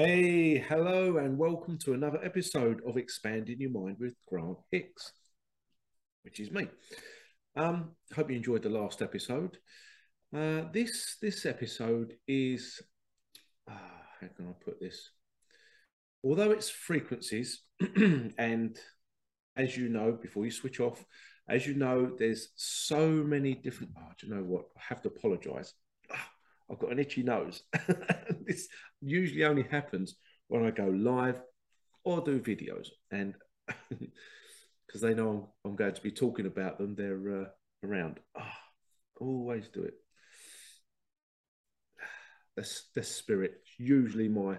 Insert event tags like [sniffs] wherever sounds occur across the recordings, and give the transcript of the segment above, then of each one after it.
Hey, hello, and welcome to another episode of Expanding Your Mind with Grant Hicks, which is me. Um, hope you enjoyed the last episode. Uh, this this episode is uh, how can I put this? Although it's frequencies, [clears throat] and as you know, before you switch off, as you know, there's so many different. Oh, do you know what? I have to apologise. I've got an itchy nose. [laughs] this usually only happens when I go live or do videos, and [laughs] because they know I'm, I'm, going to be talking about them, they're uh, around. Oh, always do it. [sighs] The, the spirit, usually my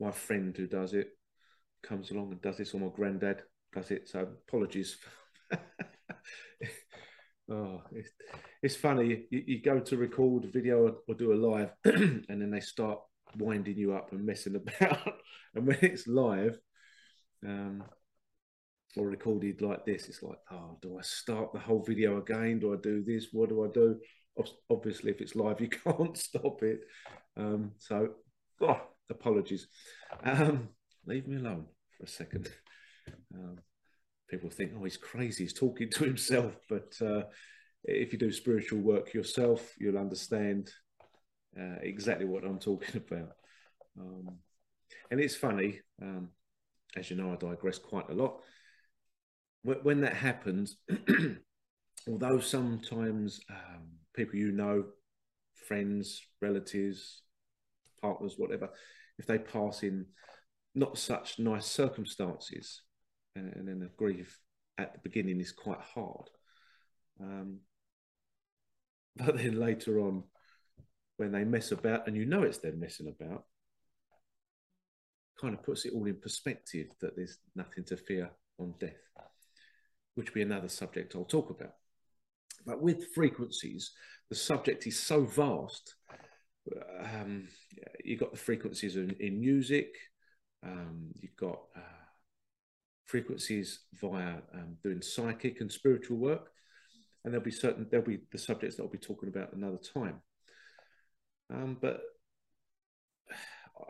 my friend who does it, comes along and does this, or my granddad does it. So apologies. [laughs] Oh, it's, it's funny. You, you, go to record a video or do a live, [clears throat] and then they start winding you up and messing about. [laughs] and when it's live, um, or recorded like this, it's like, oh, do I start the whole video again? Do I do this? What do I do? Obviously, if it's live, [laughs] you can't stop it. Um, so, oh, apologies. Um, leave me alone for a second. Um, people think, oh, he's crazy, he's talking to [laughs] himself. But uh, if you do spiritual work yourself, you'll understand uh, exactly what I'm [laughs] talking about. Um, and it's funny, um, as you know, I digress quite a lot. When, when that happens, [clears throat] although sometimes um, people you know, friends, relatives, partners, whatever, if they pass in not such nice circumstances, and, then the grief at the beginning is quite hard. Um, but then later on, when they mess about, and you know it's them messing about, kind of puts it all in perspective that there's nothing to fear on death, which will be another subject I'll talk about. But with frequencies, the subject is so vast. Um, you've got the frequencies in, in music, um, you've got uh, frequencies via um, doing psychic and spiritual work. And there'll be certain, there'll be the subjects that I'll be talking about another time. Um, but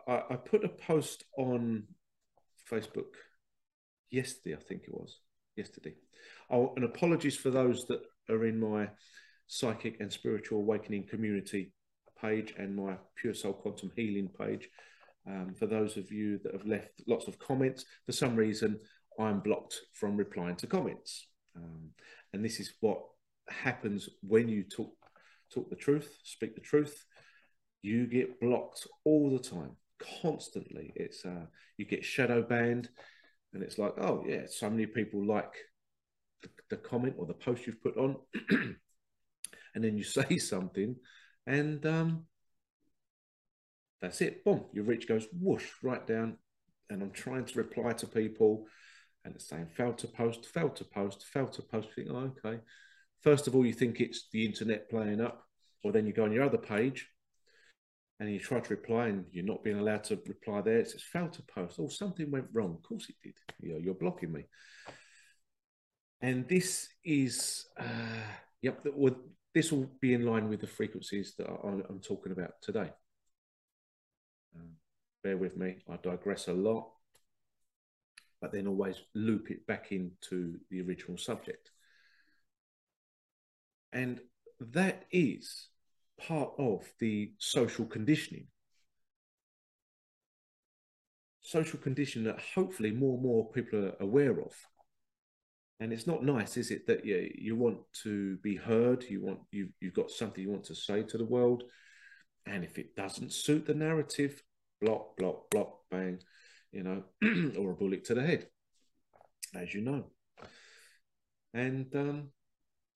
I, I, put a post on Facebook yesterday, I think it was yesterday. Oh, and apologies for those that are in my psychic and spiritual awakening community page and my pure soul quantum healing page. Um, for those of you that have left lots of comments, for some reason, I'm blocked from replying to comments. Um, and this is what happens when you talk talk the truth, speak the truth. You get blocked all the time, constantly. It's uh, you get shadow banned, and it's like, oh yeah, so many people like the, the comment or the post you've put on, [clears throat] and then you [laughs] say something, and um, that's it. Boom, your reach goes whoosh right down, and I'm trying to reply to people and it's saying failed to post, failed to post, failed to post. You think, oh, okay. First of all, you think it's the internet playing up, or then you go on your other page and you try to reply and you're not being allowed to reply there. It says failed to post. Oh, something went wrong. Of course it did. You know, you're blocking me. And this is, uh, yep, this will be in line with the frequencies that I'm talking about today. Um, bear with me. I digress a lot but then always loop it back into the original subject. And that is part of the social conditioning. Social conditioning that hopefully more and more people are aware of. And it's not nice, is it, that you, you want to be heard, you want you you've got something you want to say to the world, and if it doesn't suit the narrative, block, block, block, bang, you know, [clears throat] or a bullet to the head, as you know. And um,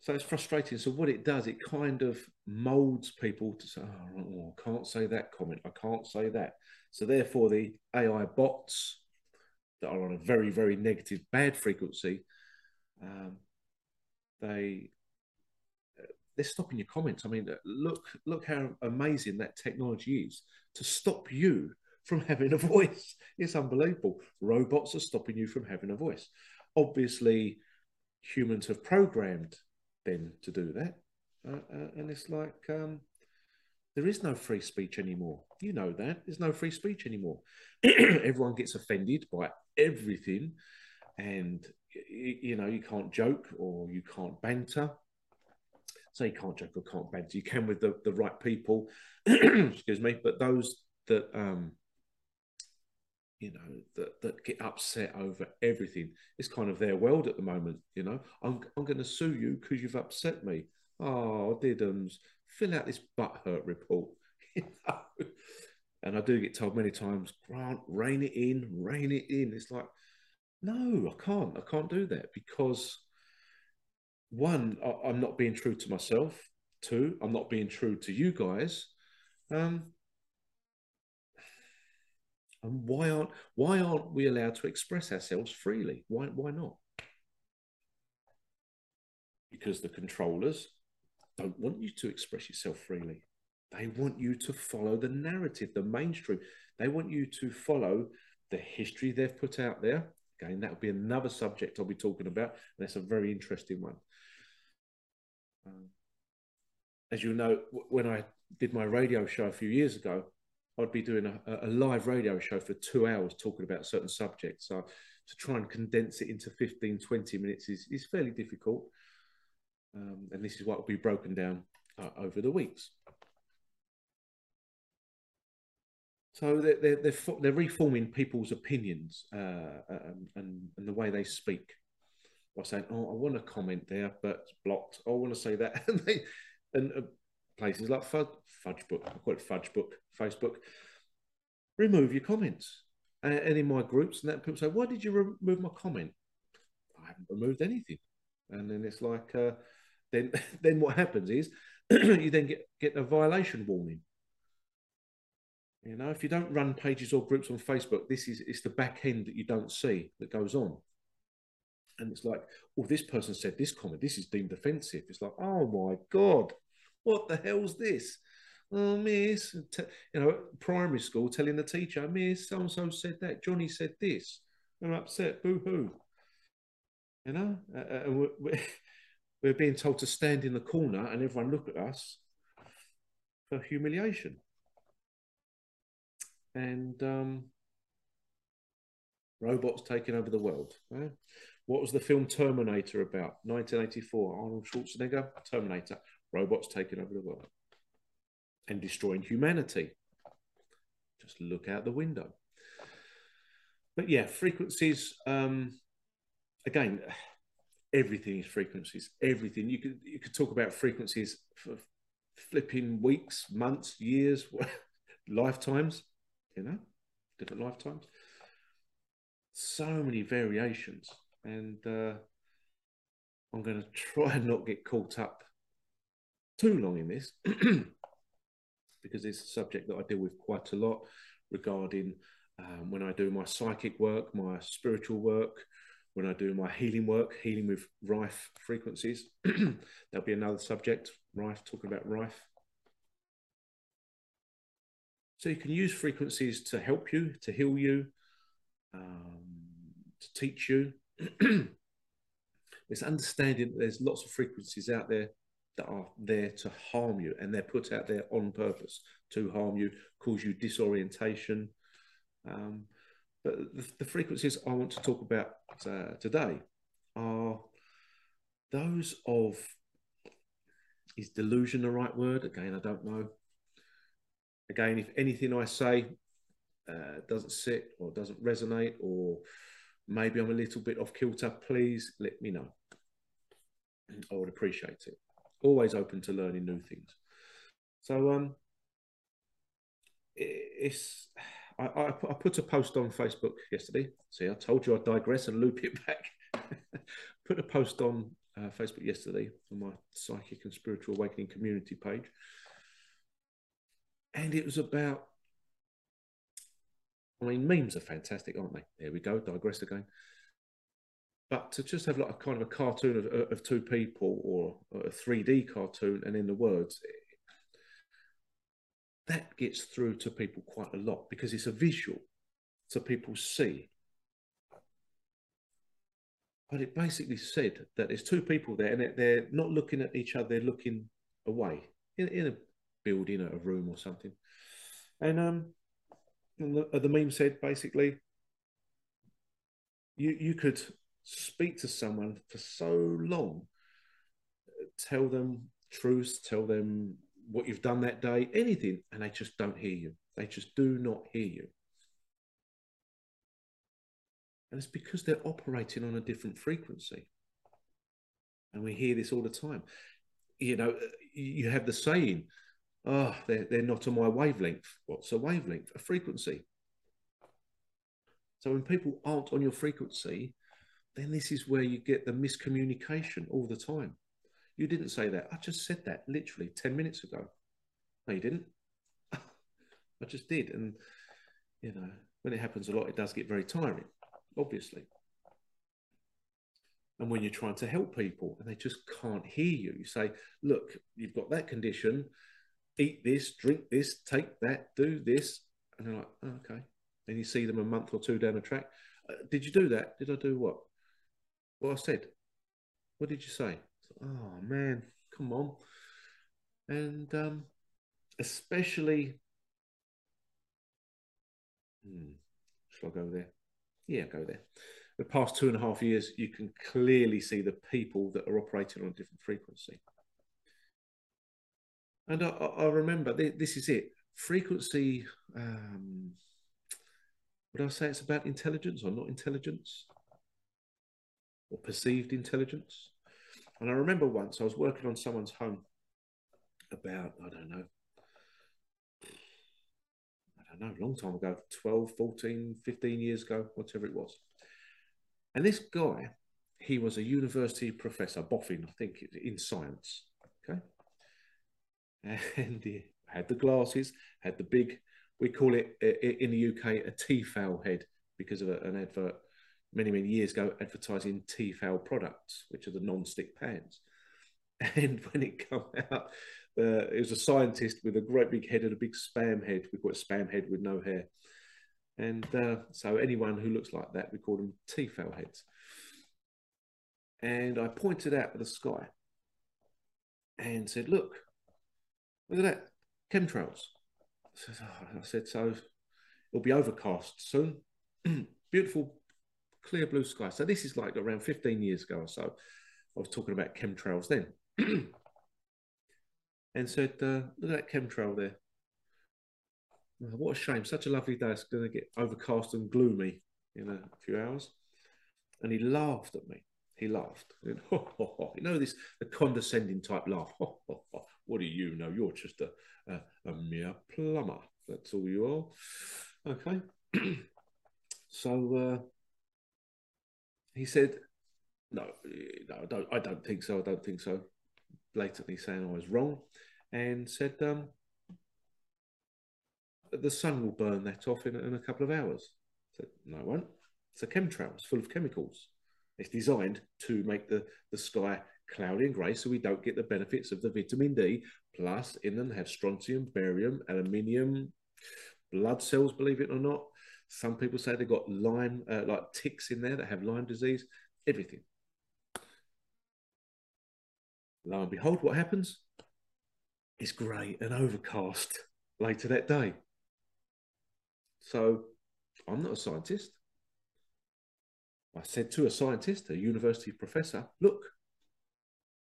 so it's frustrating. So what it does, it kind of molds people to say, oh, I can't say that comment. I can't say that. So therefore, the AI bots that are on a very, very negative, bad frequency, um, they they're stopping your comments. I mean, look look how amazing that technology is to stop you from having a voice. It's unbelievable. Robots are stopping you from having a voice. Obviously, humans have programmed them to do that. Uh, uh, and it's like, um, There is no free speech anymore. You know that. There's no free speech anymore. [clears throat] Everyone gets offended by everything. And, you know, you can't joke or you can't banter. So you can't joke or can't banter. You can with the, the right people. [clears throat] Excuse me. But those that, um, you know, that, that get upset over everything. It's kind of their world at the moment, you know. I'm, I'm going to sue you because you've upset me. Oh, Diddums, fill out this butthurt report. [laughs] You know? And I do get told many times, Grant, rein it in, rein it in. It's like, no, I can't. I can't do that because one, I, am not being true to myself. Two, I'm not being true to you guys. Um, and why aren't why aren't we allowed to express ourselves freely? Why why not? Because the controllers don't want you to express yourself freely. They want you to follow the narrative, the mainstream. They want you to follow the history they've put out there. Again, that'll be another subject I'll be talking about. And that's a very interesting one. Um, as you know, when I did my radio show a few years ago, I'd be doing a, a live radio show for two hours talking about certain subjects. So to try and condense it into 15, 20 minutes is, is fairly difficult. Um, and this is what will be broken down uh, over the weeks. So they're, they're, they're, they're reforming people's opinions uh, um, and, and the way they speak by saying, oh, I want to comment there, but it's blocked. Oh, I want to say that. [laughs] and, they, and uh, places like Fudge, Fudge Book, I call it Fudgebook, Facebook, remove your comments. And, and in my groups, and that people say, why did you remove my comment? I haven't removed anything. And then it's like, uh, then [laughs] then what happens is [clears throat] you then get get a violation warning. You know, if you don't run pages or groups on Facebook, this is it's the back end that you don't see that goes on. And it's like, oh, this person said this comment, this is deemed offensive. It's like, oh my God, what the hell's this? Oh, miss, you know, primary school telling the teacher, miss, so and so said that, Johnny said this. I'm upset, boo hoo. You know, uh, we're, we're, we're being told to stand in the corner and everyone look at us for humiliation. And um, robots taking over the world. Right? What was the film Terminator about? 1984. Arnold Schwarzenegger, Terminator. Robots taking over the world and destroying humanity. Just look out the window. But yeah, frequencies. Um, again, everything is frequencies. Everything you could you could talk about frequencies for flipping weeks, months, years, [laughs] lifetimes. You know, different lifetimes. So many variations, and uh, I'm going [laughs] to try and not get caught up too long in this [clears throat] because it's a subject that I deal with quite a lot regarding um, when I do my psychic work, my spiritual work, when I do my healing work, healing with rife frequencies. [clears throat] There'll be another subject, rife, talking about rife. So you can use frequencies to help you, to heal you, um, to teach you. [clears throat] it's understanding that there's lots of frequencies out there that are there to harm you, and they're put out there on purpose to harm you, cause you disorientation. Um, but the, the frequencies I want to talk about uh, today are those of is delusion the right word? Again, I don't know. Again, if anything I say uh, doesn't sit or doesn't resonate, or maybe I'm a little bit off kilter, please let me know. I would appreciate it. Always open to learning new things. So, um, it's I, I, I, put a post on Facebook yesterday. See, I told you I'd digress and loop it [laughs] back. put a post on uh, Facebook yesterday on my Psychic and Spiritual Awakening community page. And it was about, I mean, memes are fantastic, aren't they? There we go, digress again. But to just have like a kind of a cartoon of, of two people or a 3D cartoon and in the words, that gets through to people quite a lot because it's a visual, so people see. But it basically said that there's two people there and they're not looking at each other, they're looking away in, in a building, or a room or something. And um, the, the meme said basically, you you could speak to someone for so long, tell them truths, tell them what you've done that day, anything, and they just don't hear you. They just do not hear you. And it's because they're operating on a different frequency. And we hear this all the time. You know, you have the saying, oh, they're, they're not on my wavelength. What's a wavelength? A frequency. So when people aren't on your frequency, then this is where you get the miscommunication all the time. You didn't say that. I just said that literally 10 minutes ago. No, you didn't. [laughs] I just did. And, you know, when it happens a lot, it does get very tiring, obviously. And when you're trying to help people and they just can't hear you, you say, look, you've got that condition, eat this, drink this, take that, do this. And they're like, oh, okay. And you see them a month or two down the track. Uh, did you do that? Did I do what? What I said. What did you say? Oh man, come on. And um, especially, hmm, shall I go there? Yeah, go there. The past two and a half years, you can clearly see the people that are operating on a different frequency. And I, I remember this is it. Frequency. Um, would I say it's about intelligence or not intelligence? Or perceived intelligence? And I remember once I was working on someone's home about, I don't know, I don't know, a long time ago, 12, 14, 15 years ago, whatever it was. And this guy, he was a university professor, boffin, I think, in science. Okay. And he had the glasses, had the big, we call it in the UK a Tefal head because of an advert many, many years ago advertising Tefal products, which are the non-stick pans. [laughs] And when it came out, uh, it was a scientist with a great big head and a big spam head. We call it spam head with no hair. And uh, so anyone who looks like that, we call them Tefal heads. And I pointed out at the sky and said, look, look at that, chemtrails. I said, oh, I said so it'll be overcast soon. [clears throat] Beautiful clear blue sky. So this is like around 15 years ago or so. I was talking about chemtrails then. [clears throat] and said, uh, look at that chemtrail there. Oh, what a shame. Such a lovely day. It's going to get overcast and gloomy in a few hours. And he laughed at me. He laughed. And, ho, ho, ho. You know, this the condescending type laugh. [laughs] What do you know? You're just a, a, a mere plumber. That's all you are. Okay. [clears throat] so uh, he said, "No, no, I don't. I don't think so. I don't think so." Blatantly saying I was wrong, and said, um, "The sun will burn that off in, in a couple of hours." I said, "No, it won't. It's a chemtrail. It's full of chemicals. It's designed to make the the sky cloudy and grey, so we don't get the benefits of the vitamin D. Plus, in them have strontium, barium, aluminium, blood cells. Believe it or not." Some people say they've got Lyme, uh, like ticks in there that have Lyme disease, everything. Lo and behold, what happens? It's grey and overcast later that day. So I'm not a scientist. I said to a scientist, a university professor, look,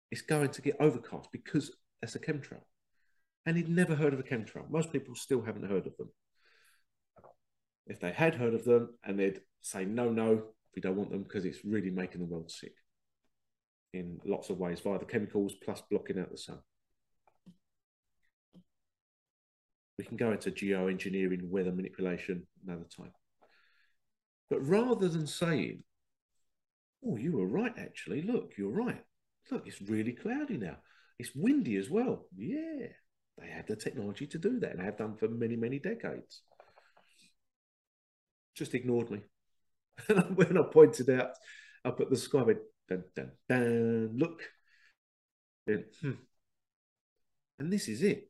it's going to get overcast because that's a chemtrail. And he'd never heard of a chemtrail. Most people still haven't heard of them if they had heard of them and they'd say, no, no, we don't want them because it's really making the world sick in lots of ways via the chemicals plus blocking out the sun. We can go into geoengineering, weather manipulation another time. But rather than saying, oh, you were right, actually, look, you're right. Look, it's really cloudy now. It's windy as well. Yeah, they have the technology to do that and have done for many, many decades just ignored me. [laughs] And when I pointed out up at the sky, I went, dun, dun, dun, look. And, hmm. and this is it.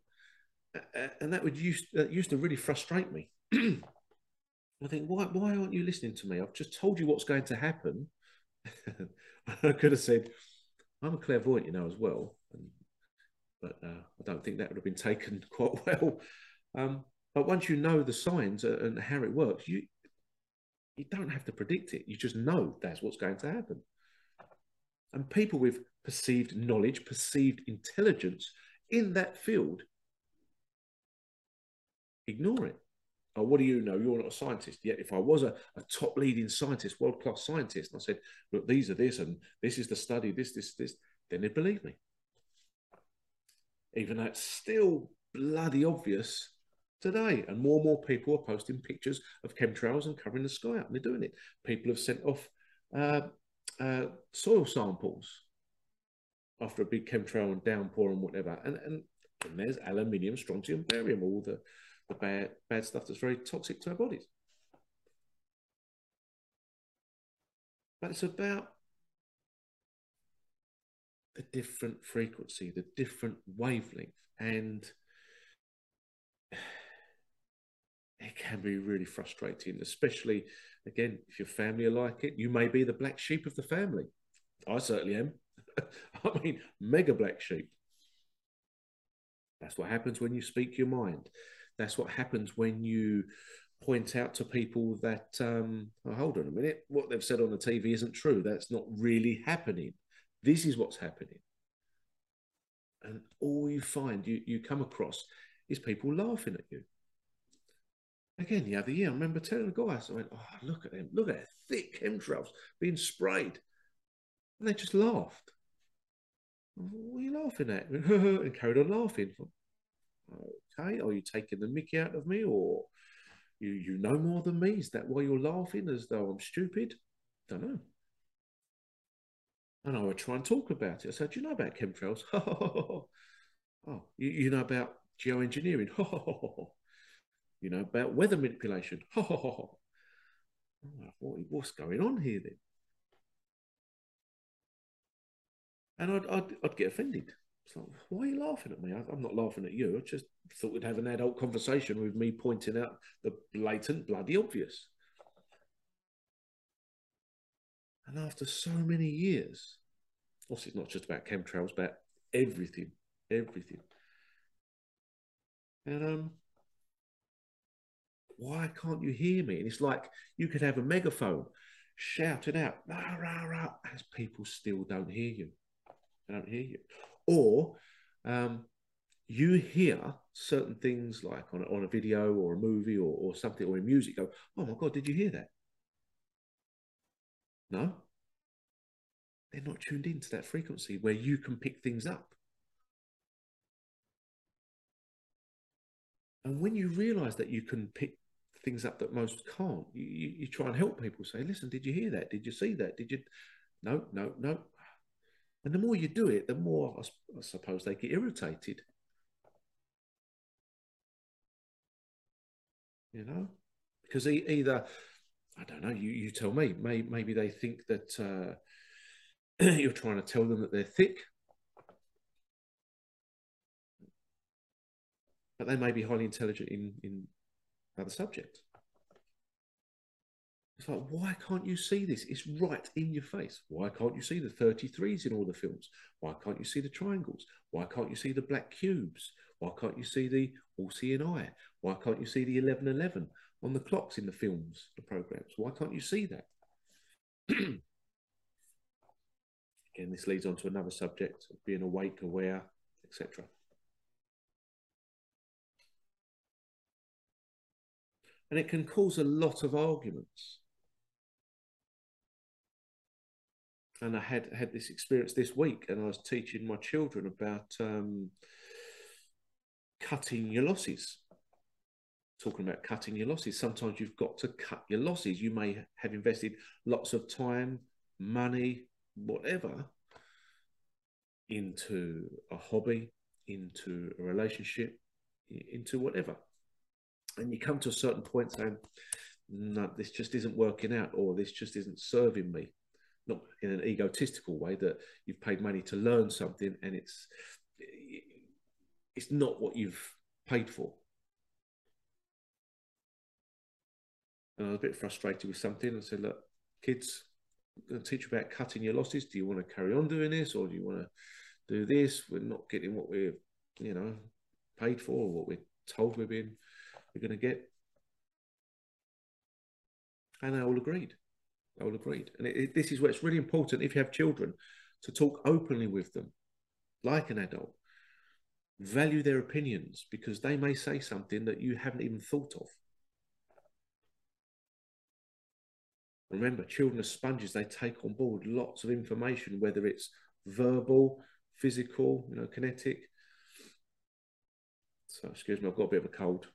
And that would used, that used to really frustrate me. [clears throat] I think, why, why aren't you listening to me? I've just told you what's going to happen. [laughs] I could have said, I'm a clairvoyant, you know, as well. And but uh, I don't think that would have been taken [laughs] quite well. Um, but once you know the signs and how it works, you you don't have to predict it. You just know that's what's going to happen. And people with perceived knowledge, perceived intelligence in that field ignore it. Oh, what do you know? You're not a scientist. Yet, if I was a, a top leading scientist, world class scientist, and I said, look, these are this, and this is the study, this, this, this, then they'd believe me. Even though it's still bloody obvious today. And more and more people are posting pictures of chemtrails and covering the sky up, and they're doing it. People have sent off uh, uh, soil samples after a big chemtrail and downpour and whatever. And, and, and there's aluminium, strontium, barium, all the the bad, bad stuff that's very toxic to our bodies. But it's about the different frequency, the different wavelength, and it can be really frustrating, especially again if your family are like it. You may be the black sheep of the family. I certainly am. [laughs] I mean, mega black sheep. That's what happens when you speak your mind. That's what happens when you point out to people that, um, oh, hold on a minute, what they've said on the TV isn't true. That's not really happening. This is what's happening. And all you find, you, you come across, is people laughing at you. Again, the other year, I remember telling the guys, I went, oh, look at them, look at thick chemtrails being sprayed. And they just laughed. What are you laughing at? [laughs] and carried on laughing okay, are you taking the mickey out of me or you, you know more than me? Is that why you're laughing as though I'm stupid? Don't know. And I would try and talk about it. I said, Do you know about chemtrails? [laughs] oh, you, you know about geoengineering? [laughs] you know about weather manipulation? [laughs] what, what's going on here then? And I'd, I'd, I'd get offended. It's like, why are you laughing at me? I, am not laughing at you. I just thought we'd have an adult conversation with me pointing out the blatant, bloody obvious. And after so many years, also it's not just about chemtrails, about everything, everything. And um, why can't you hear me? And it's like you could have a megaphone shouting out, rah, rah, rah, as people still don't hear you. They don't hear you or um, you hear certain things like on a, on a video or a movie or, or something or in music go oh my god did you hear that no they're not tuned into that frequency where you can pick things up and when you realize that you can pick things up that most can't you, you, you try and help people say listen did you hear that did you see that did you no no no and the more you do it, the more I, suppose they get irritated. You know, because either I don't know. You you tell me. May, maybe they think that uh, [clears throat] you're trying to tell them that they're thick, but they may be highly intelligent in in other subject. It's like, why can't you see this? It's right in your face. Why can't you see the 33s in all the films? Why can't you see the triangles? Why can't you see the black cubes? Why can't you see the all seeing eye? Why can't you see the 1111 on the clocks in the films, the programs? Why can't you see that? [clears throat] Again, this leads on to another subject of being awake, aware, etc. And it can cause a lot of arguments and I had had this experience this week, and I was teaching my children about um, cutting your losses. Talking about cutting your losses, sometimes you've got to cut your losses. You may have invested lots of time, money, whatever, into a hobby, into a relationship, into whatever, and you come to a certain point saying, "No, this just isn't working out," or "This just isn't serving me." not in an egotistical way that you've paid money to learn something and it's it's not what you've paid for. And I was a bit frustrated with something. and said, look, kids, I'm teach you about cutting your losses. Do you want to carry on doing this or do you want to do this? We're not getting what we're you know, paid for, what we're told we're being we're going to get. And they all agreed. They all agreed. And it, it, this is where it's really important if you have children to talk openly with them, like an adult. Value their opinions because they may say something that you haven't even thought of. Remember, children are sponges. They take on board lots of information, whether it's verbal, physical, you know, kinetic. So, excuse me, I've got a bit of a cold.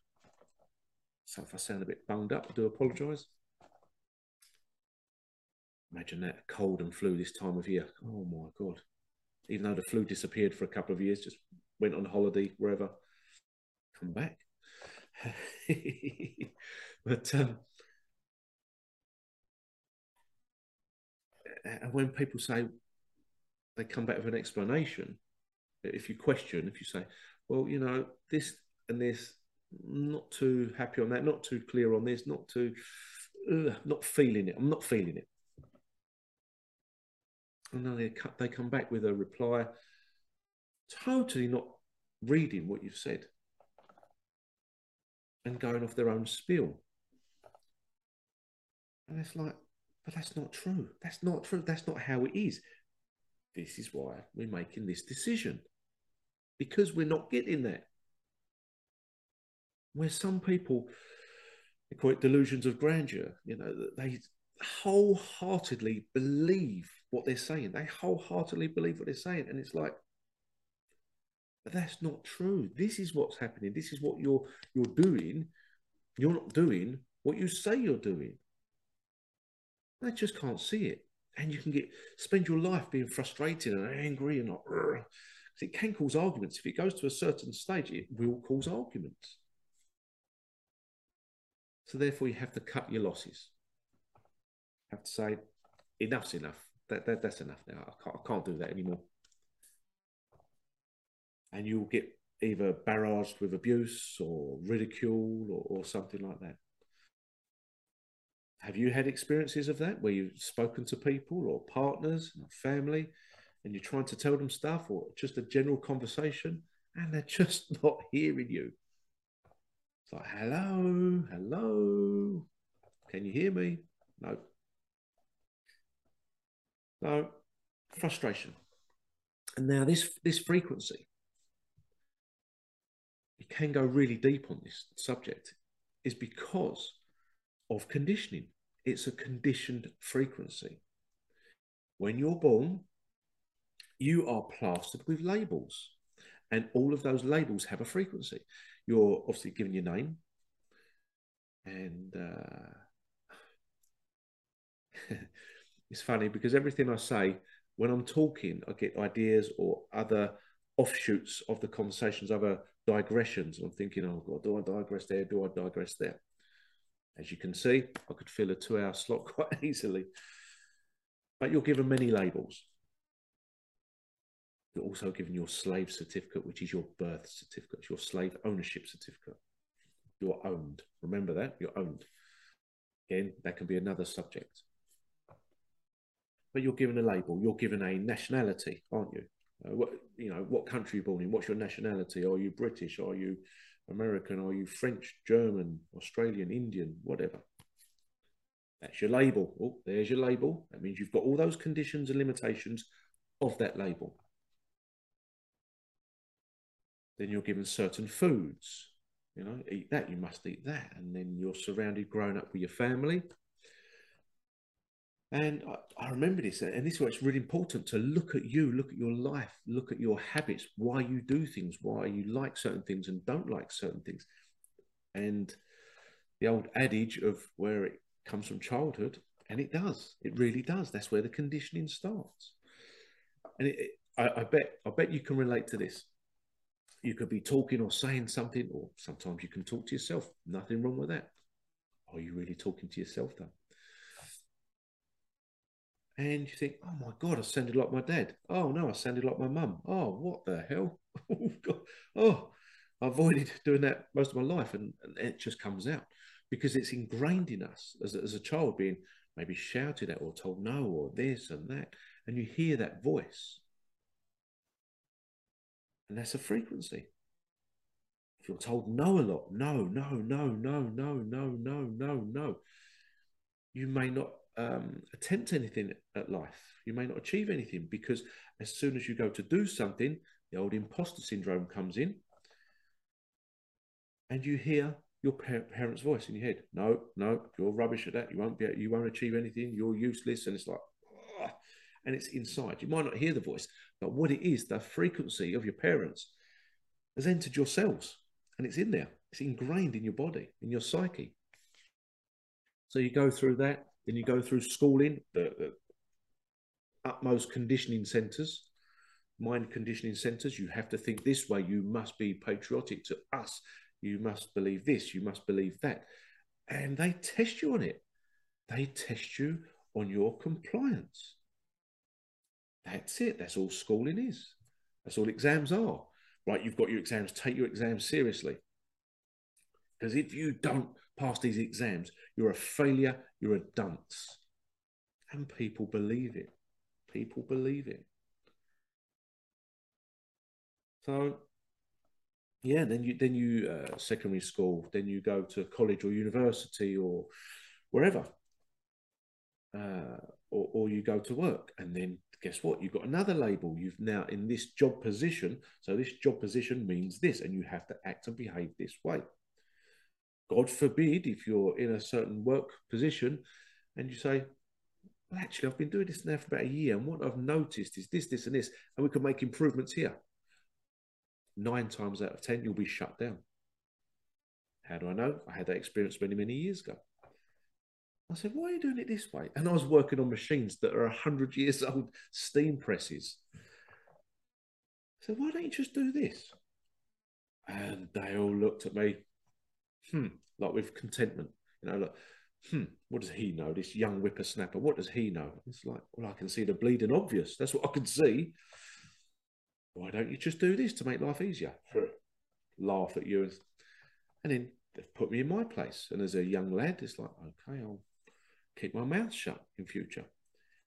So if I sound a bit bunged up, I do apologise. Imagine that cold and flu this time of year. Oh my God. Even though the flu disappeared for a couple of years, just went on holiday, wherever, come back. [laughs] but um, and when people say they come back with an explanation, if you question, if you say, well, you know, this and this, not too happy on that, not too clear on this, not too, not feeling it. I'm not feeling it. And then they, they come back with a reply, totally not reading what you've said and going off their own spiel. And it's like, but that's not true. That's not true. That's not how it is. This is why we're making this decision because we're not getting that. Where some people, they call it delusions of grandeur, you know, they wholeheartedly believe what they're saying. They wholeheartedly believe what they're saying. And it's like, but that's not true. This is what's happening. This is what you're you're doing. You're not doing what you say you're doing. They just can't see it. And you can get spend your life being frustrated and angry and not it can cause arguments. If it goes to a certain stage, it will cause arguments. So therefore you have to cut your losses. Have to say, enough's enough. That, that that's enough now. I can't, I can't do that anymore. And you'll get either barraged with abuse or ridicule or, or something like that. Have you had experiences of that where you've spoken to people or partners and family and you're trying to tell them stuff or just a general conversation and they're [laughs] just not hearing you? It's like, hello, hello, can you hear me? No. No, frustration. And now this this frequency, it can go really deep on this subject, is because of conditioning. It's a conditioned frequency. When you're born, you are plastered with labels, and all of those labels have a frequency. You're obviously given your name, and uh, [laughs] it's funny because everything I say when I'm talking, I get ideas or other offshoots of the conversations, other digressions. I'm thinking, oh God, do I digress there? Do I digress there? As you can see, I could fill a two hour [laughs] slot quite easily. But you're given many labels. You're also given your slave certificate, which is your birth certificate, your slave ownership certificate. You're owned. Remember that? You're owned. Again, that can be another subject. But you're given a label. You're given a nationality, aren't you? Uh, what you know, what country you're born in? What's your nationality? Are you British? Are you American? Are you French, German, Australian, Indian, whatever? That's your label. Oh, there's your label. That means you've got all those conditions and limitations of that label. Then you're given certain foods. You know, eat that, you must eat that. And then you're surrounded, growing up with your family. And I, I, remember this, and this is why it's really important to look at you, look at your life, look at your habits, why you do things, why you like certain things and don't like certain things. And the old adage of where it comes from childhood, and it does, it really does. That's where the conditioning starts. And it, I, I bet, I bet you can relate to this. You could be talking or saying something, or sometimes you can talk to yourself. Nothing wrong with that. Are you really talking to yourself though? and you think, oh my God, I sounded like my dad. Oh no, I sounded like my mum. Oh, what the hell? [laughs] oh, oh, I avoided doing that most of my life, and, and, it just comes out because it's ingrained in us as, as a child, being maybe shouted at or told no or this and that, and you hear that voice. And that's a frequency. If you're told no a lot, no, no, no, no, no, no, no, no, no, you may not um, attempt anything at life. You may not achieve anything because as soon as you go to do something, the old imposter syndrome comes in and you hear your parents' voice in your head. No, no, you're rubbish at that. You won't be. You won't achieve anything. You're useless. And it's like, and it's inside. You might not hear the voice, but what it is, the frequency of your parents has entered your cells, and it's in there. It's ingrained in your body, in your psyche. So you go through that. Then you go through schooling, the, the utmost conditioning centers, mind conditioning centers. You have to think this way. You must be patriotic to us. You must believe this. You must believe that. And they test you on it. They test you on your compliance. That's it. That's all schooling is. That's all exams are. Right? You've got your exams. Take your exams seriously. Because if you don't pass these exams, you're a failure, you're a dunce. And people believe it. People believe it. So, yeah, then you then you uh, secondary school, then you go to college or university or wherever, uh, or, or you go to work, and then guess what? You've got another label. You've now in this job position. So this job position means this, and you have to act and behave this way. God forbid if you're in a certain work position and you say, well, actually, I've been doing this now for about a year, and what I've noticed is this, this, and this, and we can make improvements here. Nine times out of 10, you'll be shut down. How do I know? I had that experience many, many years ago. I said, why are you doing it this way? And I was working on machines that are 100 years [laughs] old steam presses. I said, why don't you just do this? And they all looked at me, hmm, like with contentment. You know, like, hmm, what does he know? This young whippersnapper, what does he know? It's like, well, I can see the bleeding obvious. That's what I can see. Why don't you just do this to make life easier? [laughs] Laugh at you. And then they've put me in my place. And as a young lad, it's like, okay, I'll keep my mouth shut in future.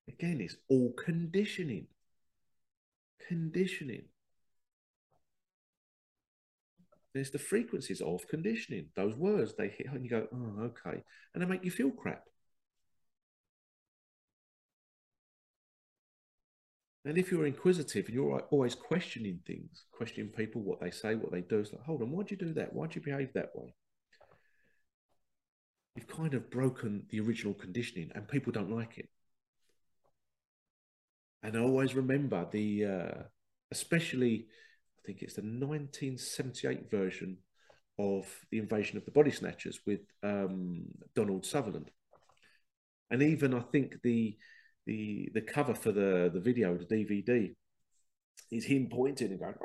Again, it's all conditioning. Conditioning. There's the frequencies of conditioning. Those words they hit and you go, oh, okay. And they make you feel crap. And if you're inquisitive and you're always questioning things, questioning people, what they say, what they do, it's like, hold on, why'd you do that? Why'd you behave that way? You've kind of broken the original conditioning and people don't like it. And I always remember the, uh, especially I think it's the 1978 version of the invasion of the body snatchers with um, Donald Sutherland, and even I think the the the cover for the the video, the DVD, is him pointing and going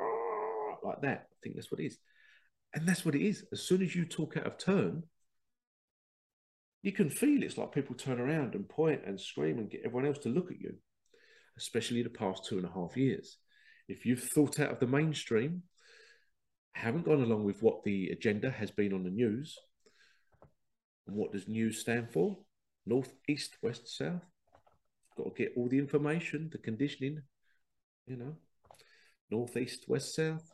like that. I think that's what it is, and that's what it is. As soon as you talk out of turn, you can feel it's like people turn around and point and scream and get everyone else to look at you, especially the past two and a half years if you've thought out of the mainstream, haven't gone along with what the agenda has been on the news, and what does news stand for? North, east, west, south. Got to get all the information, the conditioning, you know, north, east, west, south.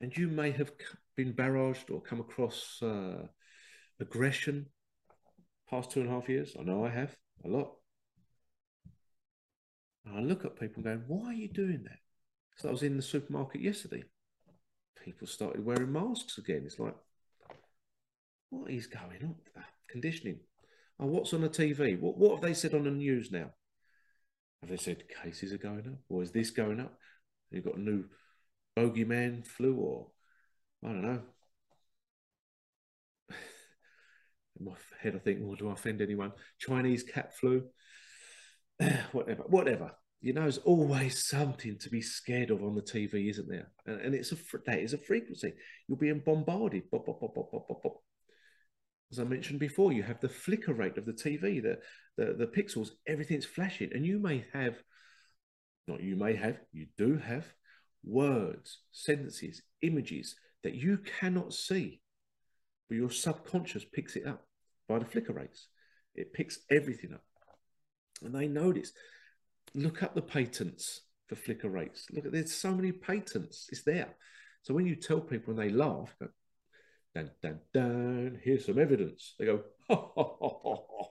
And you may have been barraged or come across uh, aggression past two and a half years. I know I have a lot. And I look at people going, why are you doing that? So I was in the supermarket yesterday. People started wearing masks again. It's like, what is going on? Ah, conditioning. Oh, what's on the TV? What, what have they said on the news now? Have they said cases are going up? Or is this going up? You've got a new bogeyman flu or I don't know. [laughs] In my head, I think, well, do I offend anyone? Chinese cat flu. [sighs] whatever, whatever. You know, there's always something to be scared of on the TV, isn't there? And, and it's a that is a frequency. You're being bombarded. Bop, bop, bop, bop, bop, bop, bop. As I mentioned before, you have the flicker rate of the TV, the, the the pixels, everything's flashing, and you may have, not you may have, you do have words, sentences, images that you cannot see, but your subconscious picks it up by the flicker rates. It picks everything up. And they notice look up the patents for flicker rates. Look at there's so many patents. It's there. So when you tell people and they laugh, go, dun, dun, dun, here's some evidence. They go, [laughs] ha, ha, ha, ha, ha.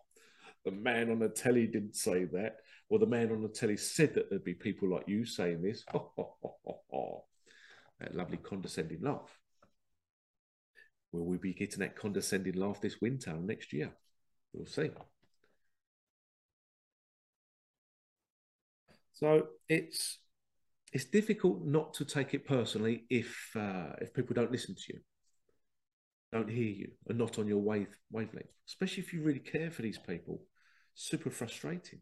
the man on the telly didn't say that. Or the man on the telly said that there'd be people like you saying this. [laughs] Ha, ha, ha, ha, ha. That lovely condescending laugh. Will we be getting that condescending laugh this winter next year? We'll see. So it's it's difficult not to take it personally if uh, if people don't listen to you, don't hear you, and not on your wave wavelength. Especially if you really care for these people, super frustrating.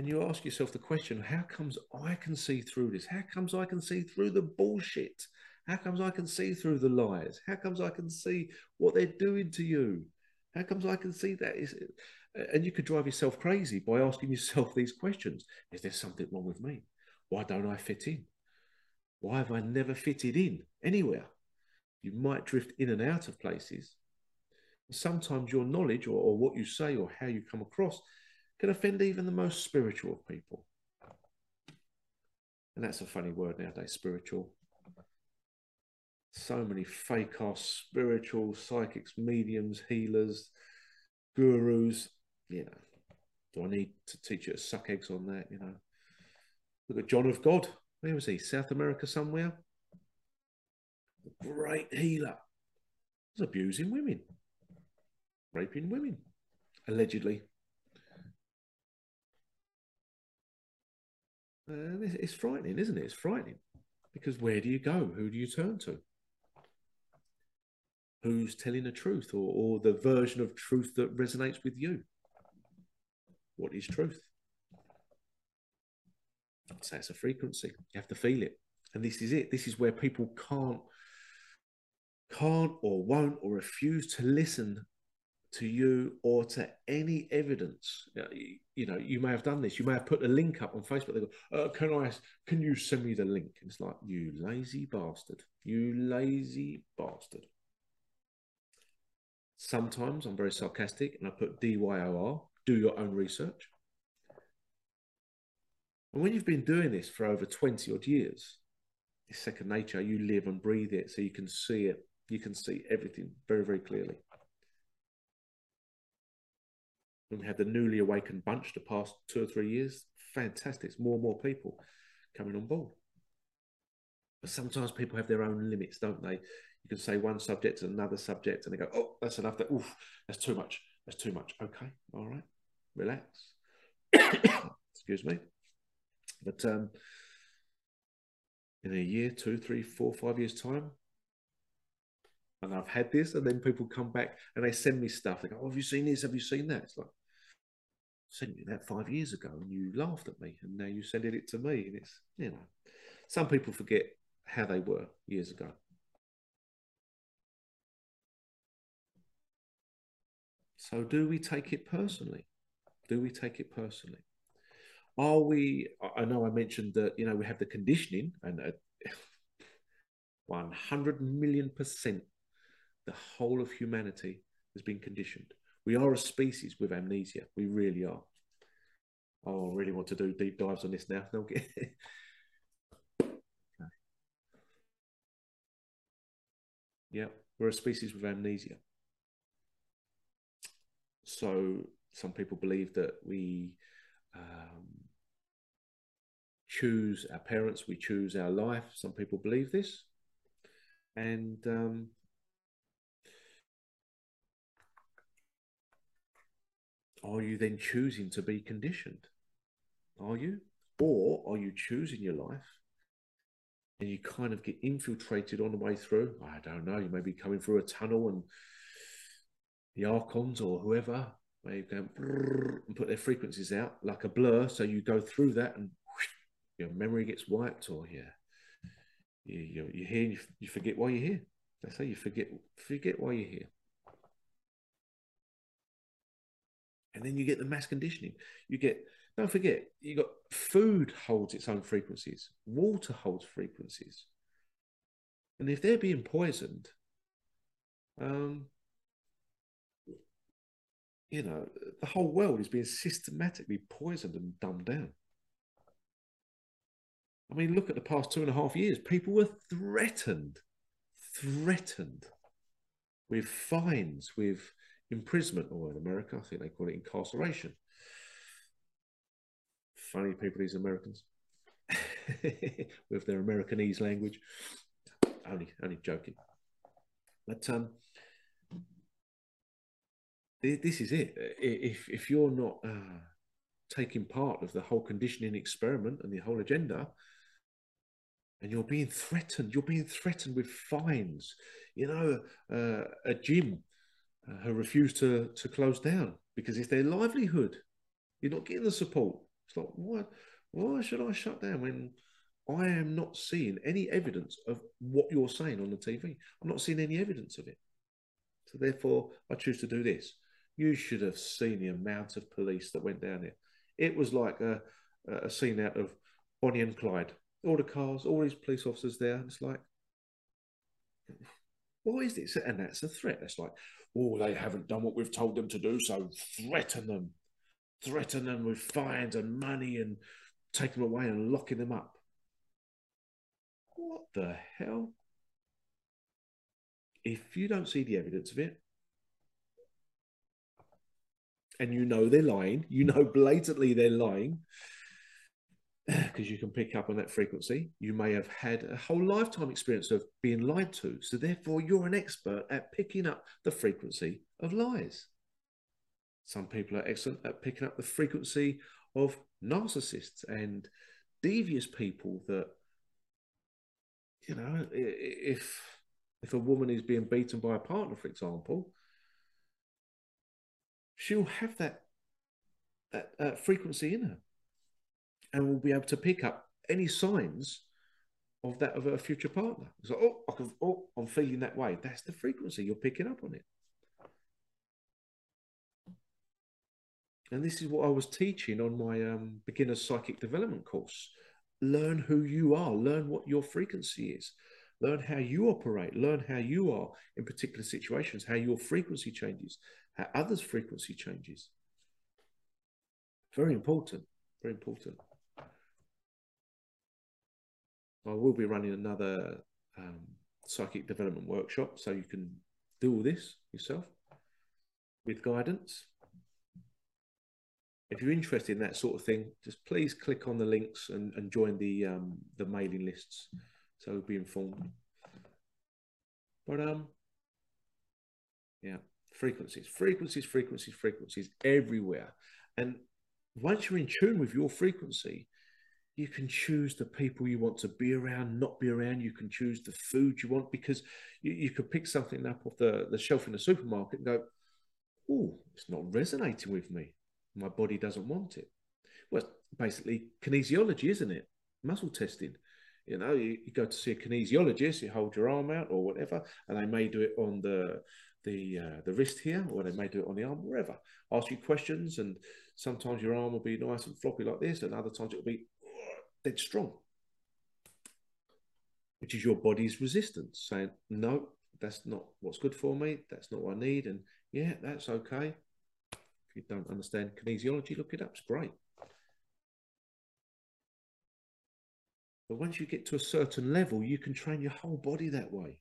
And you ask yourself the question: How comes I can see through this? How comes I can see through the bullshit? How comes I can see through the lies? How comes I can see what they're doing to you? How comes I can see that? Is and you could drive yourself crazy by asking yourself these questions Is there something wrong with me? Why don't I fit in? Why have I never fitted in anywhere? You might drift in and out of places. Sometimes your knowledge or, or what you say or how you come across can offend even the most spiritual of people. And that's a funny word nowadays, spiritual. So many fake ass spiritual psychics, mediums, healers, gurus you know, do I need to teach you to suck eggs on that? You know, look at John of God. Where was he? South America somewhere. A great healer. He's abusing women, raping women, allegedly. Um, and it's frightening, isn't it? It's frightening because where do you go? Who do you turn to? Who's telling the truth or, or the version of truth that resonates with you? what is truth? I'd say it's a frequency. You have to feel it. And this is it. This is where people can't can't or won't or refuse to listen to you or to any evidence. You know, you may have done this. You may have put a link up on Facebook. They go, uh, "Can I? Can you send me the link?" And it's like, "You lazy bastard! You lazy bastard!" Sometimes I'm very sarcastic and I put DYOR, do your own research. And when you've been doing this for over 20 odd years, it's second nature. You live and breathe it, so you can see it. You can see everything very, very clearly. And had the newly awakened bunch the past two or three years. Fantastic. It's more and more people coming on board. But sometimes people have their own limits, don't they? You can say one subject to another subject, and they go, "Oh, that's enough. That oof, that's too much. That's too much." Okay, all right, relax. [coughs] Excuse me. But um, in a year, two, three, four, five years' time, and I've had this, and then people come back and they send me stuff. They go, oh, "Have you seen this? Have you seen that?" It's like, sent you that five years ago, and you laughed at me, and now you're sending it to me, and it's you know, some people forget how they were years ago. So, do we take it personally? Do we take it personally? Are we? I know I mentioned that you know we have the conditioning, and one hundred million percent, the whole of humanity has been conditioned. We are a species with amnesia. We really are. Oh, I really want to do deep dives on this now. [laughs] No, get. Yeah, we're a species with amnesia. So some people believe that we um, choose our parents, we choose our life. Some people believe this. And um, are you then choosing to be conditioned? Are you? Or are you choosing your life and you kind of get infiltrated on the way through? I don't know. You may be coming through a tunnel and the archons or whoever may go and put their frequencies out like a blur. So you go through that and your memory gets wiped, or yeah, you you you hear you, you forget why you're here. They say you forget forget why you're here, and then you get the mass conditioning. You get don't forget you got food holds its own frequencies, water holds frequencies, and if they're being poisoned, um, you know, the whole world is being systematically poisoned and dumbed down. I mean, look at the past two and a half years. People were threatened, threatened with fines, with imprisonment, or in America, I think they call it incarceration. Funny people, these Americans, [laughs] with their Americanese language. Only, only joking. But um, this is it. If if you're not uh, taking part of the whole conditioning experiment and the whole agenda, and you're being threatened. You're being threatened with fines. You know, uh, a gym Uh, who refused to to close down because it's their livelihood. You're not getting the support. It's like why why should I shut down when I am not seeing any evidence of what you're saying on the TV? I'm not seeing any evidence of it. So therefore, I choose to do this. You should have seen the amount of police that went down there. It was like a, a scene out of Bonnie and Clyde all the cars, all these police officers there. It's like, why is this? And that's a threat. It's like, oh, they haven't done what we've told them to do, so threaten them, threaten them with fines and money and take them away and locking them up. What the hell? If you don't see the evidence of it, and you know they're lying, you know blatantly they're lying, [sighs] because you can pick up on that frequency. You may have had a whole lifetime experience of being lied to. So, therefore, you're an expert at picking up the frequency of lies. Some people are excellent at picking up the frequency of narcissists and devious people that, you know, if if a woman is being beaten by a partner, for example, she'll have that that, that frequency in her and will be able to pick up any signs of that of a future partner. So, oh, I can, oh, I'm feeling that way. That's the frequency. You're picking up on it. And this is what I was teaching on my um, beginner psychic development course. Learn who you are. Learn what your frequency is. Learn how you operate. Learn how you are in particular situations. How your frequency changes. How others' frequency changes. Very important. Very important. I will be running another um, psychic development workshop so you can do all this yourself with guidance. If you're interested in that sort of thing, just please click on the links and, and join the um, the mailing lists so you'll be informed. But um, yeah, frequencies, frequencies, frequencies, frequencies everywhere. And once you're in tune with your frequency, you can choose the people you want to be around, not be around. You can choose the food you want because you, you could pick something up off the, the shelf in the supermarket and go, oh, it's not resonating with me. My body doesn't want it. Well, basically kinesiology, isn't it? Muscle testing. You know, you, you, go to see a kinesiologist, you hold your arm out or whatever, and they may do it on the the uh, the wrist here, or they may do it on the arm, wherever. Ask you questions, and sometimes your arm will be nice and floppy like this, and other times it'll be dead strong, which is your body's resistance saying, no, that's not what's good for me. That's not what I need. And yeah, that's okay. If you don't understand kinesiology, look it up. It's great. But once you get to a certain level, you can train your whole body that way.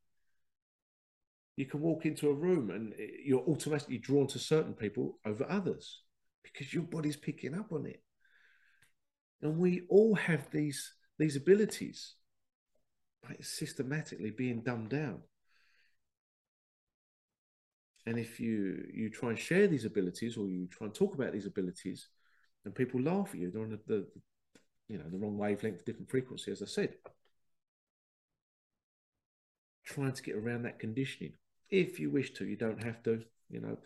You can walk into a room and you're automatically drawn to certain people over others because your body's picking up on it. And we all have these, these abilities, but it's systematically being dumbed down. And if you you try and share these abilities or you try and talk about these abilities, and people laugh at you, they're on the, the you know the wrong wavelength, different frequency, as I said. Trying to get around that conditioning. If you wish to, you don't have to, you know.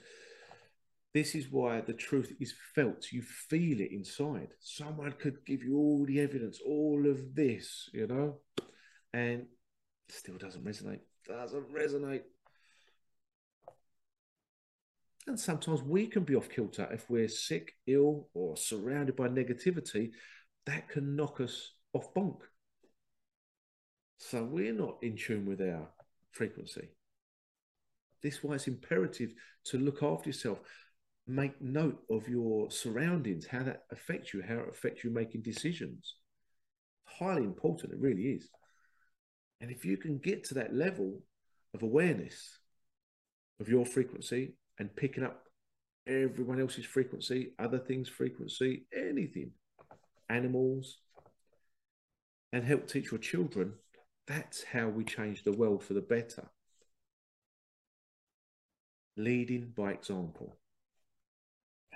This is why the truth is felt. You feel it inside. Someone could give you all the evidence, all of this, you know, and still doesn't resonate. Doesn't resonate. And sometimes we can be off kilter if we're sick, ill, or surrounded by negativity. That can knock us off bonk. So we're not in tune with our frequency. This is why it's imperative to look after yourself make note of your surroundings, how that affects you, how it affects you making decisions. Highly important, it really is. And if you can get to that level of awareness of your frequency and picking up everyone else's frequency, other things' frequency, anything, animals, and help teach your children, that's how we change the world for the better. Leading by example.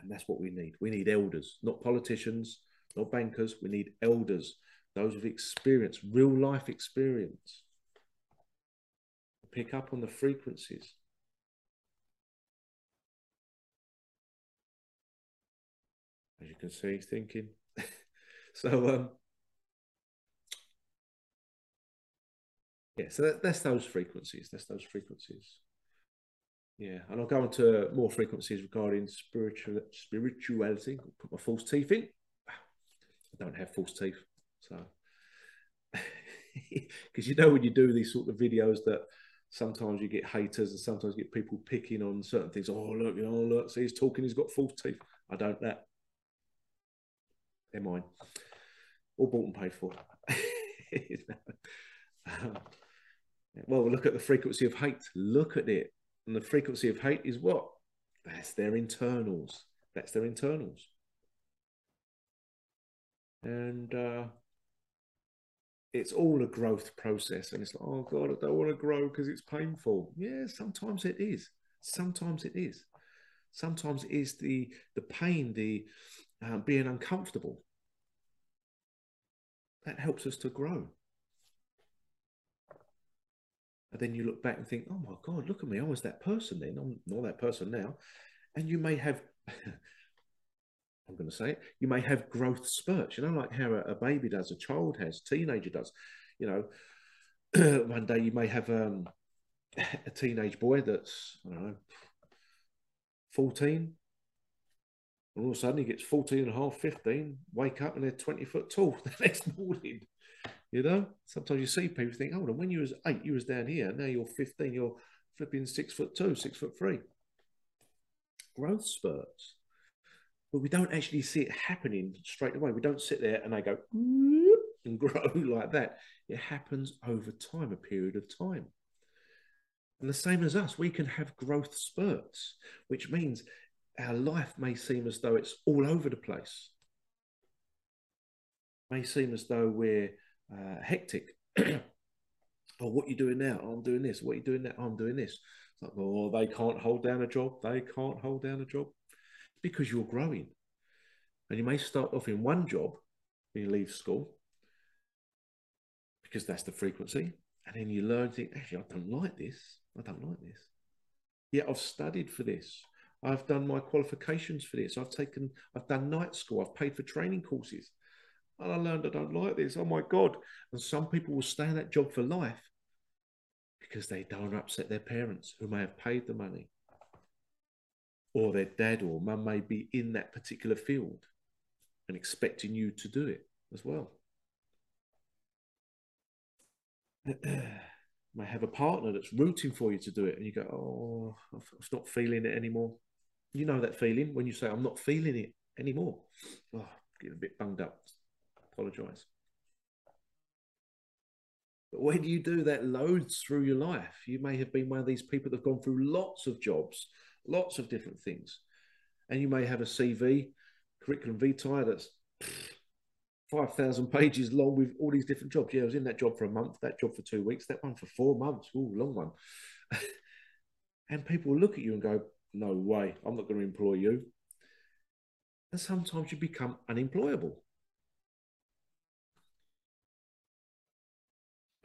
And that's what we need. We need elders, not politicians, not bankers. We need elders, those with experience, real life experience. Pick up on the frequencies. As you can see, he's thinking. [laughs] so, um, yeah, so that, that's those frequencies. That's those frequencies. Yeah, and I'll go into more frequencies regarding spiritual spirituality. Put my false teeth in. I don't have false teeth, so [laughs] because you know when you do these sort of videos that sometimes you get haters and sometimes you get people picking on certain things. Oh look, you know, look, see he's talking, he's got false teeth. I don't that. They're mine. All bought and paid for. [laughs] um, well, look at the frequency of hate. Look at it. And the frequency of hate is what? That's their internals. That's their internals. And uh, it's all a growth process. And it's like, oh God, I don't want to grow because it's painful. Yeah, sometimes it is. Sometimes it is. Sometimes it is the the pain, the uh, being uncomfortable. That helps us to grow. And then you look back and think, oh my God, look at me. I was that person then. I'm not that person now. And you may have, [laughs] I'm going to say it, you may have growth spurts, you know, like how a, a baby does, a child has, teenager does. You know, [clears throat] one day you may have um, [laughs] a teenage boy that's, I don't know, 14. And all of a sudden he gets 14 and a half, 15, wake up and they're 20 foot tall [laughs] the next morning. You know, sometimes you see people think, hold on, when you was eight, you was down here. Now you're 15, you're flipping six foot two, six foot three. Growth spurts. But we don't actually see it happening straight away. We don't sit there and they go and [laughs] grow like that. It happens over time, a period of time. And the same as us, we can have growth spurts, which means our life may seem as though it's all over the place. May seem as though we're uh, hectic. [clears throat] oh, what are you doing now? Oh, I'm doing this. What are you doing now? Oh, I'm doing this. It's like, oh, they can't hold down a job. They can't hold down a job because you're growing. And you may start off in one job when you leave school because that's the frequency. And then you learn, think, actually, I don't like this. I don't like this. Yeah, I've studied for this. I've done my qualifications for this. I've taken, I've done night school. I've paid for training courses and I learned I don't like this. Oh my God. And some people will stay in that job for life because they don't upset their parents who may have paid the money. Or their dad or mum may be in that particular field and expecting you to do it as well. [clears throat] may have a partner that's rooting for you to do it, and you go, Oh, I'm not feeling it anymore. You know that feeling when you say, I'm not feeling it anymore. Oh, get a bit bunged up apologize. But when you do that loads through your life, you may have been one of these people that have gone through lots of jobs, lots of different things. And you may have a CV, curriculum vitae that's [sniffs] 5,000 pages long with all these different jobs. Yeah, I was in that job for a month, that job for two weeks, that one for four months. Ooh, long one. [laughs] and people look at you and go, no way, I'm not going to employ you. And sometimes you become unemployable.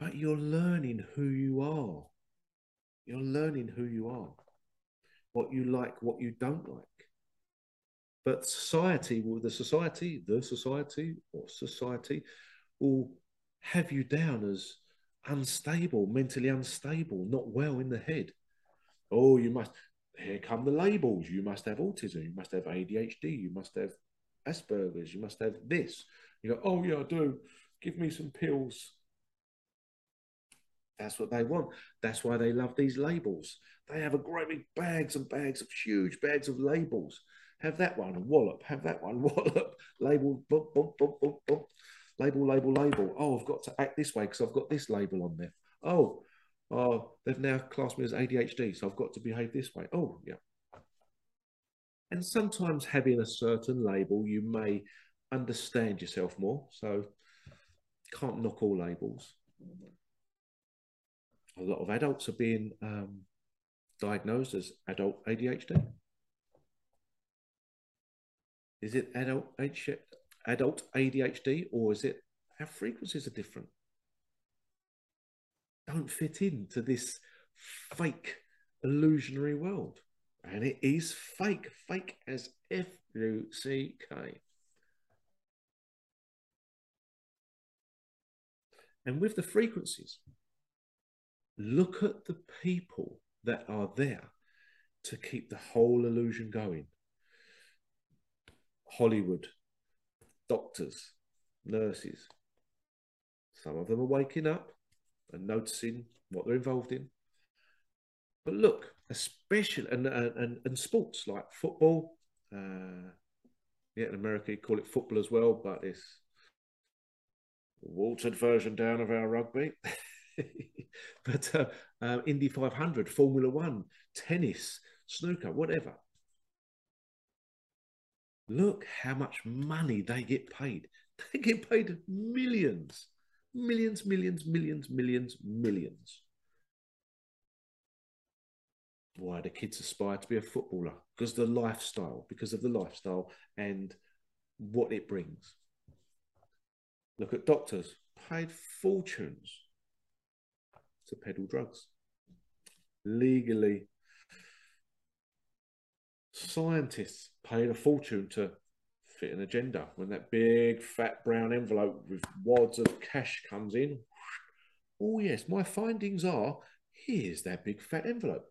But you're learning who you are. You're learning who you are, what you like, what you don't like. But society will, the society, the society, or society will have you down as unstable, mentally unstable, not well in the head. Oh, you must, here come the labels. You must have autism. You must have ADHD. You must have Asperger's. You must have this. You go, oh, yeah, I do. Give me some pills That's what they want. That's why they love these labels. They have a great big bags and bags of huge bags of labels. Have that one, wallop. Have that one, [laughs] wallop. Label. Label, label, label. Oh, I've got to act this way because I've got this label on there. Oh, oh, they've now classed me as ADHD, so I've got to behave this way. Oh, yeah. And sometimes having a certain label, you may understand yourself more. So can't knock all labels. A lot of adults are being um, diagnosed as adult ADHD. Is it adult adult ADHD or is it our frequencies are different? Don't fit into this fake illusionary world. And it is fake, fake as F U C K. And with the frequencies, look at the people that are there to keep the whole illusion going. Hollywood, doctors, nurses. Some of them are waking up and noticing what they're involved in. But look, especially and and, and sports like football, uh, yeah, in America you call it football as well, but it's watered version down of our rugby. [laughs] [laughs] but uh, uh, Indy 500, Formula One, tennis, snooker, whatever. Look how much money they get paid. [laughs] They get paid millions, millions, millions, millions, millions, millions. Why do kids aspire to be a footballer? Because the lifestyle, because of the lifestyle and what it brings. Look at doctors, paid fortunes to peddle drugs legally. Scientists paid a fortune to fit an agenda. When that big fat brown envelope with wads of cash comes in, oh yes, my findings are here's that big fat envelope.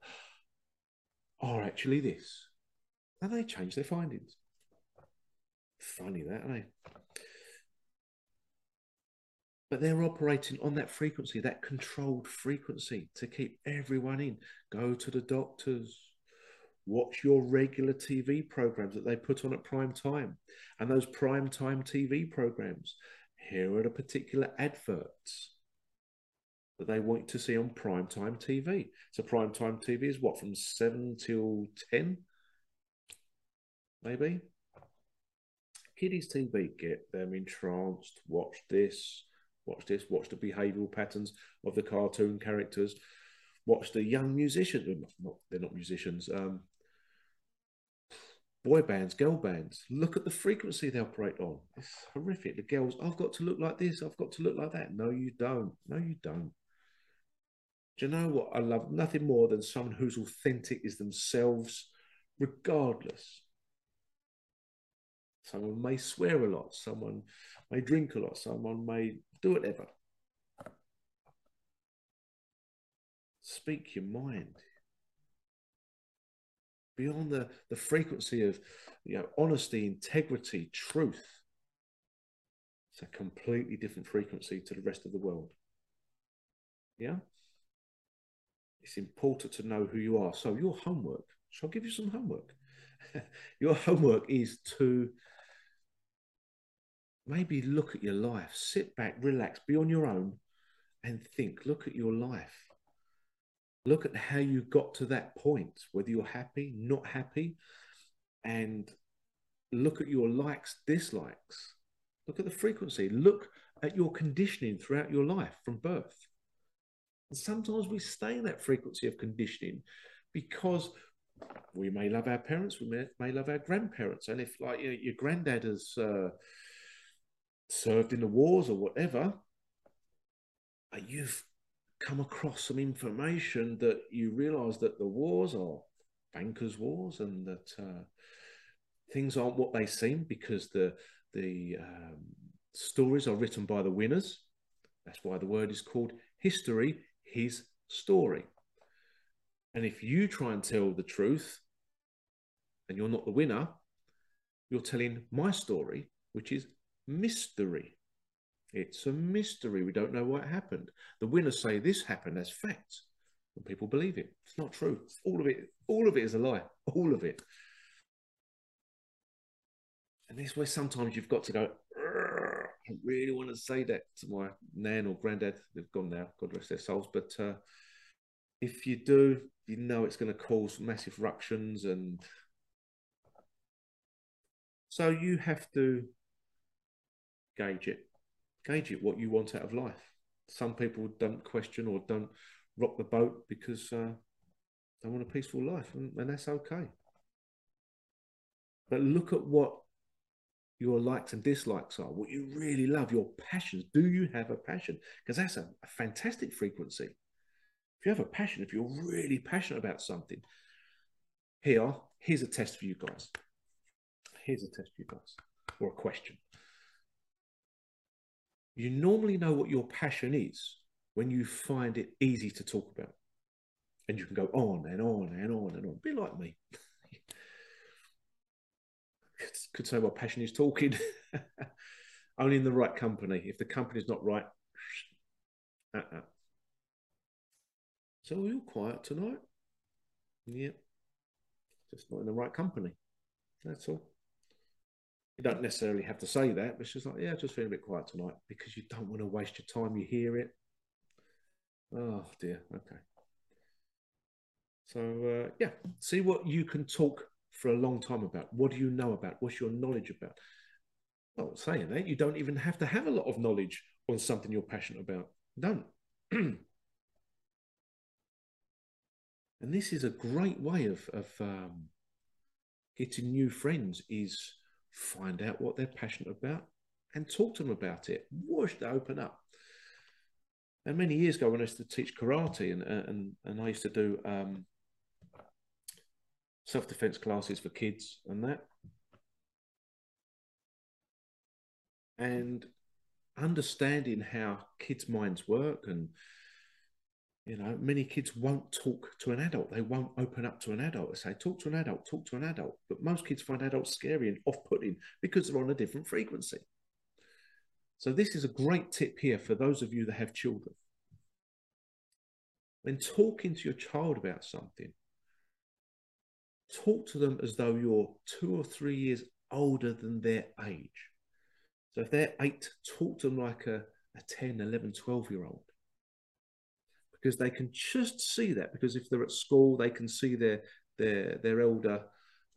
Are actually this. And they change their findings. Funny that, aren't they? But they're operating on that frequency, that controlled frequency to keep everyone in. Go to the doctors, watch your regular TV programs that they put on at prime time. And those prime time TV programs, here are the particular adverts that they want to see on prime time TV. So prime time TV is what, from 7 till 10? Maybe? Kiddies TV, get them entranced, watch this Watch this. Watch the behavioural patterns of the cartoon characters. Watch the young musicians. Not, they're not musicians. Um, boy bands, girl bands. Look at the frequency they operate on. It's horrific. The girls, I've got to look like this. I've got to look like that. No, you don't. No, you don't. Do you know what I love? Nothing more than someone who's authentic is themselves, regardless. Someone may swear a lot. Someone may drink a lot. Someone may do whatever. Speak your mind. Beyond the, the frequency of you know, honesty, integrity, truth. It's a completely different frequency to the rest of the world. Yeah? It's important to know who you are. So, your homework, shall I give you some homework? [laughs] your homework is to maybe look at your life, sit back, relax, be on your own, and think. Look at your life. Look at how you got to that point, whether you're happy, not happy, and look at your likes, dislikes. Look at the frequency. Look at your conditioning throughout your life from birth. And sometimes we stay in that frequency of conditioning because we may love our parents, we may, may love our grandparents. And if, like, you know, your granddad has uh, served in the wars or whatever, you've come across some information that you realize that the wars are bankers' wars and that uh, things aren't what they seem because the the um, stories are written by the winners. That's why the word is called history, his story. And if you try and tell the truth and you're not the winner, you're telling my story, which is mystery. It's a mystery. We don't know what happened. The winners say this happened as facts, and people believe it. It's not true. All of it, all of it is a lie. [laughs] All of it. And this is where sometimes you've got to go, I really want to say that to my nan or granddad. They've gone now, God rest their souls. But uh, if you do, you know it's going to cause massive ructions. And so you have to gauge it, gauge it what you want out of life. Some people don't question or don't rock the boat because uh, they want a peaceful life, and, and that's okay. But look at what your likes and dislikes are, what you really love, your passions. Do you have a passion? Because that's a, a, fantastic frequency. If you have a passion, if you're really passionate about something, here, here's a test for you guys. Here's a test for you guys, or a question. You normally know what your passion is when you find it easy to talk about. And you can go on and on and on and on. Be like me [laughs] could say, my passion is talking. [laughs] Only in the right company. If the company's not right, [sniffs] uh-uh. So are you quiet tonight? Yep. Just not in the right company. That's all. You don't necessarily have to say that, but she's like, yeah, just feeling a bit quiet tonight because you don't want to waste your time. You hear it. Oh dear. Okay. So uh, yeah, see what you can talk for a long time about. What do you know about? What's your knowledge about? Well, saying that, you don't even have to have a lot of knowledge on something you're passionate about. Don't. [clears throat] and this is a great way of, of um, getting new friends is find out what they're passionate about and talk to them about it. Watch they open up. And many years ago, when I used to teach karate, and and and I used to do um, self defense classes for kids and that. And understanding how kids' minds work and you know, many kids won't talk to an adult. They won't open up to an adult. They say, talk to an adult, talk to an adult. But most kids find adults scary and off putting because they're on a different frequency. So, this is a great tip here for those of you that have children. When talking to your child about something, talk to them as though you're two or three years older than their age. So if they're eight, talk to them like a, a 10, 11, 12 year old. Because they can just see that. Because if they're at school, they can see their their their elder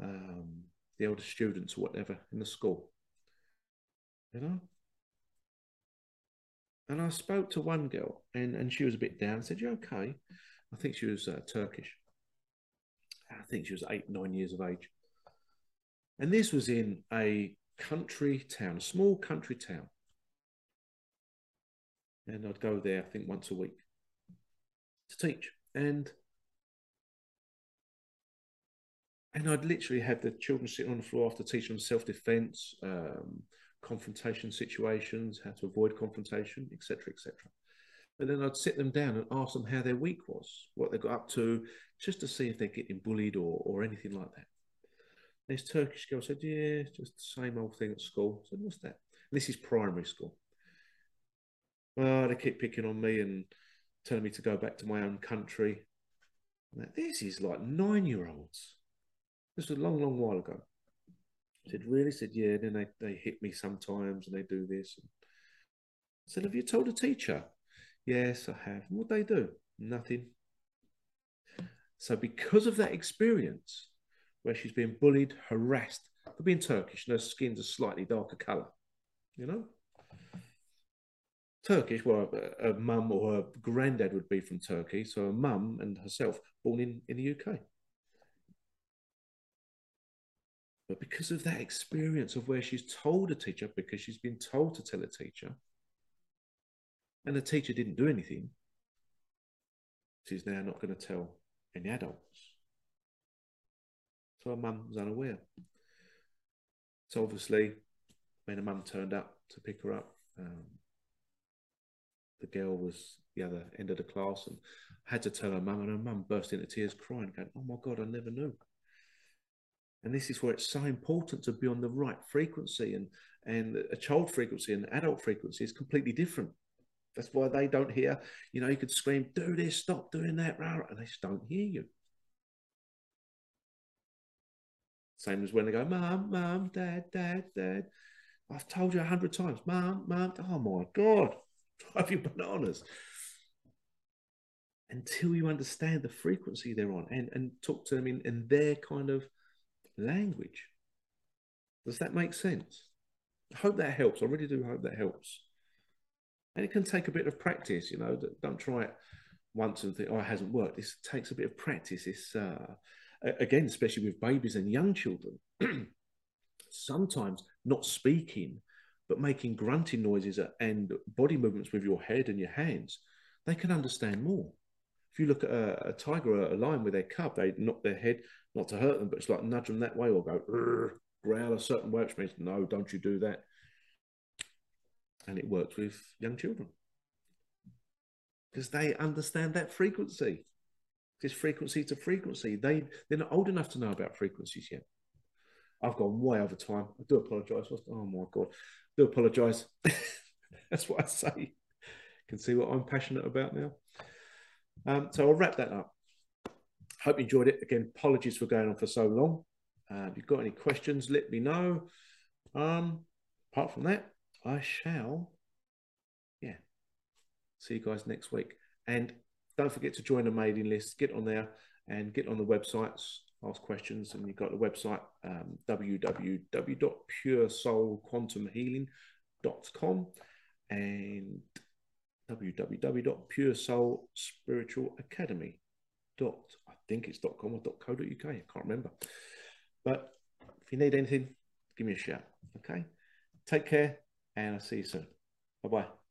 um, the elder students or whatever in the school. You know? And I spoke to one girl and, and she was a bit down. I said, You okay? I think she was uh, Turkish. I think she was eight, nine years of age. And this was in a country town, a small country town. And I'd go there, I think, once a week to teach. And and I'd literally have the children sitting on the floor after teaching them self-defense, um, confrontation situations, how to avoid confrontation, etc., etc. But then I'd sit them down and ask them how their week was, what they got up to, just to see if they're getting bullied or, or anything like that. This Turkish girl said, Yeah, just the same old thing at school. I said, What's that? And this is primary school. Well, they keep picking on me and telling me to go back to my own country. this is like nine year olds. This was a long, long while ago. I said, Really? I said, Yeah. And Then they, they hit me sometimes and they do this. I said, Have you told a teacher? Yes, I have. What they do? Nothing. So, because of that experience, where she's being bullied, harassed for being Turkish, and her skin's a slightly darker colour, you know? Turkish, well, a, a mum or her granddad would be from Turkey, so a mum and herself born in, in the UK. But because of that experience of where she's told a teacher, because she's been told to tell a teacher, and the teacher didn't do anything, she's now not going to tell any adults. So her mum unaware. So obviously, when her mum turned up to pick her up, um, the girl was the other end of the class and had to tell her mum, and her mum burst into tears crying, going, Oh my God, I never knew. And this is where it's so important to be on the right frequency and, And a child frequency and adult frequency is completely different. That's why they don't hear, you know, you could scream, do this, stop doing that, and they just don't hear you. Same as when they go, Mum, Mum, Dad, Dad, Dad. I've told you a hundred times, Mum, Mum. Oh my God, drive you bananas. Until you understand the frequency they're on and, and talk to them in, in their kind of language. Does that make sense? I hope that helps. I really do hope that helps. And it can take a bit of practice, you know, don't try it once and think, oh, it hasn't worked. This takes a bit of practice. It's, uh, again, especially with babies and young children, [clears throat] sometimes not speaking, but making grunting noises and body movements with your head and your hands, they can understand more. If you look at a, a tiger or a lion with their cub, they knock their head, not to hurt them, but it's like nudge them that way or go growl a certain way, which means, no, don't you do that. And it works with young children because they understand that frequency. It's frequency to frequency. They they're not old enough to know about frequencies yet. I've gone way over time. I do apologise. Oh my god, do apologise. [laughs] That's what I say. You can see what I'm passionate about now. Um, so I'll wrap that up. Hope you enjoyed it. Again, apologies for going on for so long. Uh, if you've got any questions, let me know. Um, apart from that, I shall, yeah, see you guys next week. And don't forget to join the mailing list, get on there and get on the websites, ask questions. And you've got the website um, www.puresoulquantumhealing.com and www.puresoulspiritualacademy. Dot, I think it's .com or .co.uk. I can't remember. But if you need anything, give me a shout. Okay. Take care and I'll see you soon. Bye bye.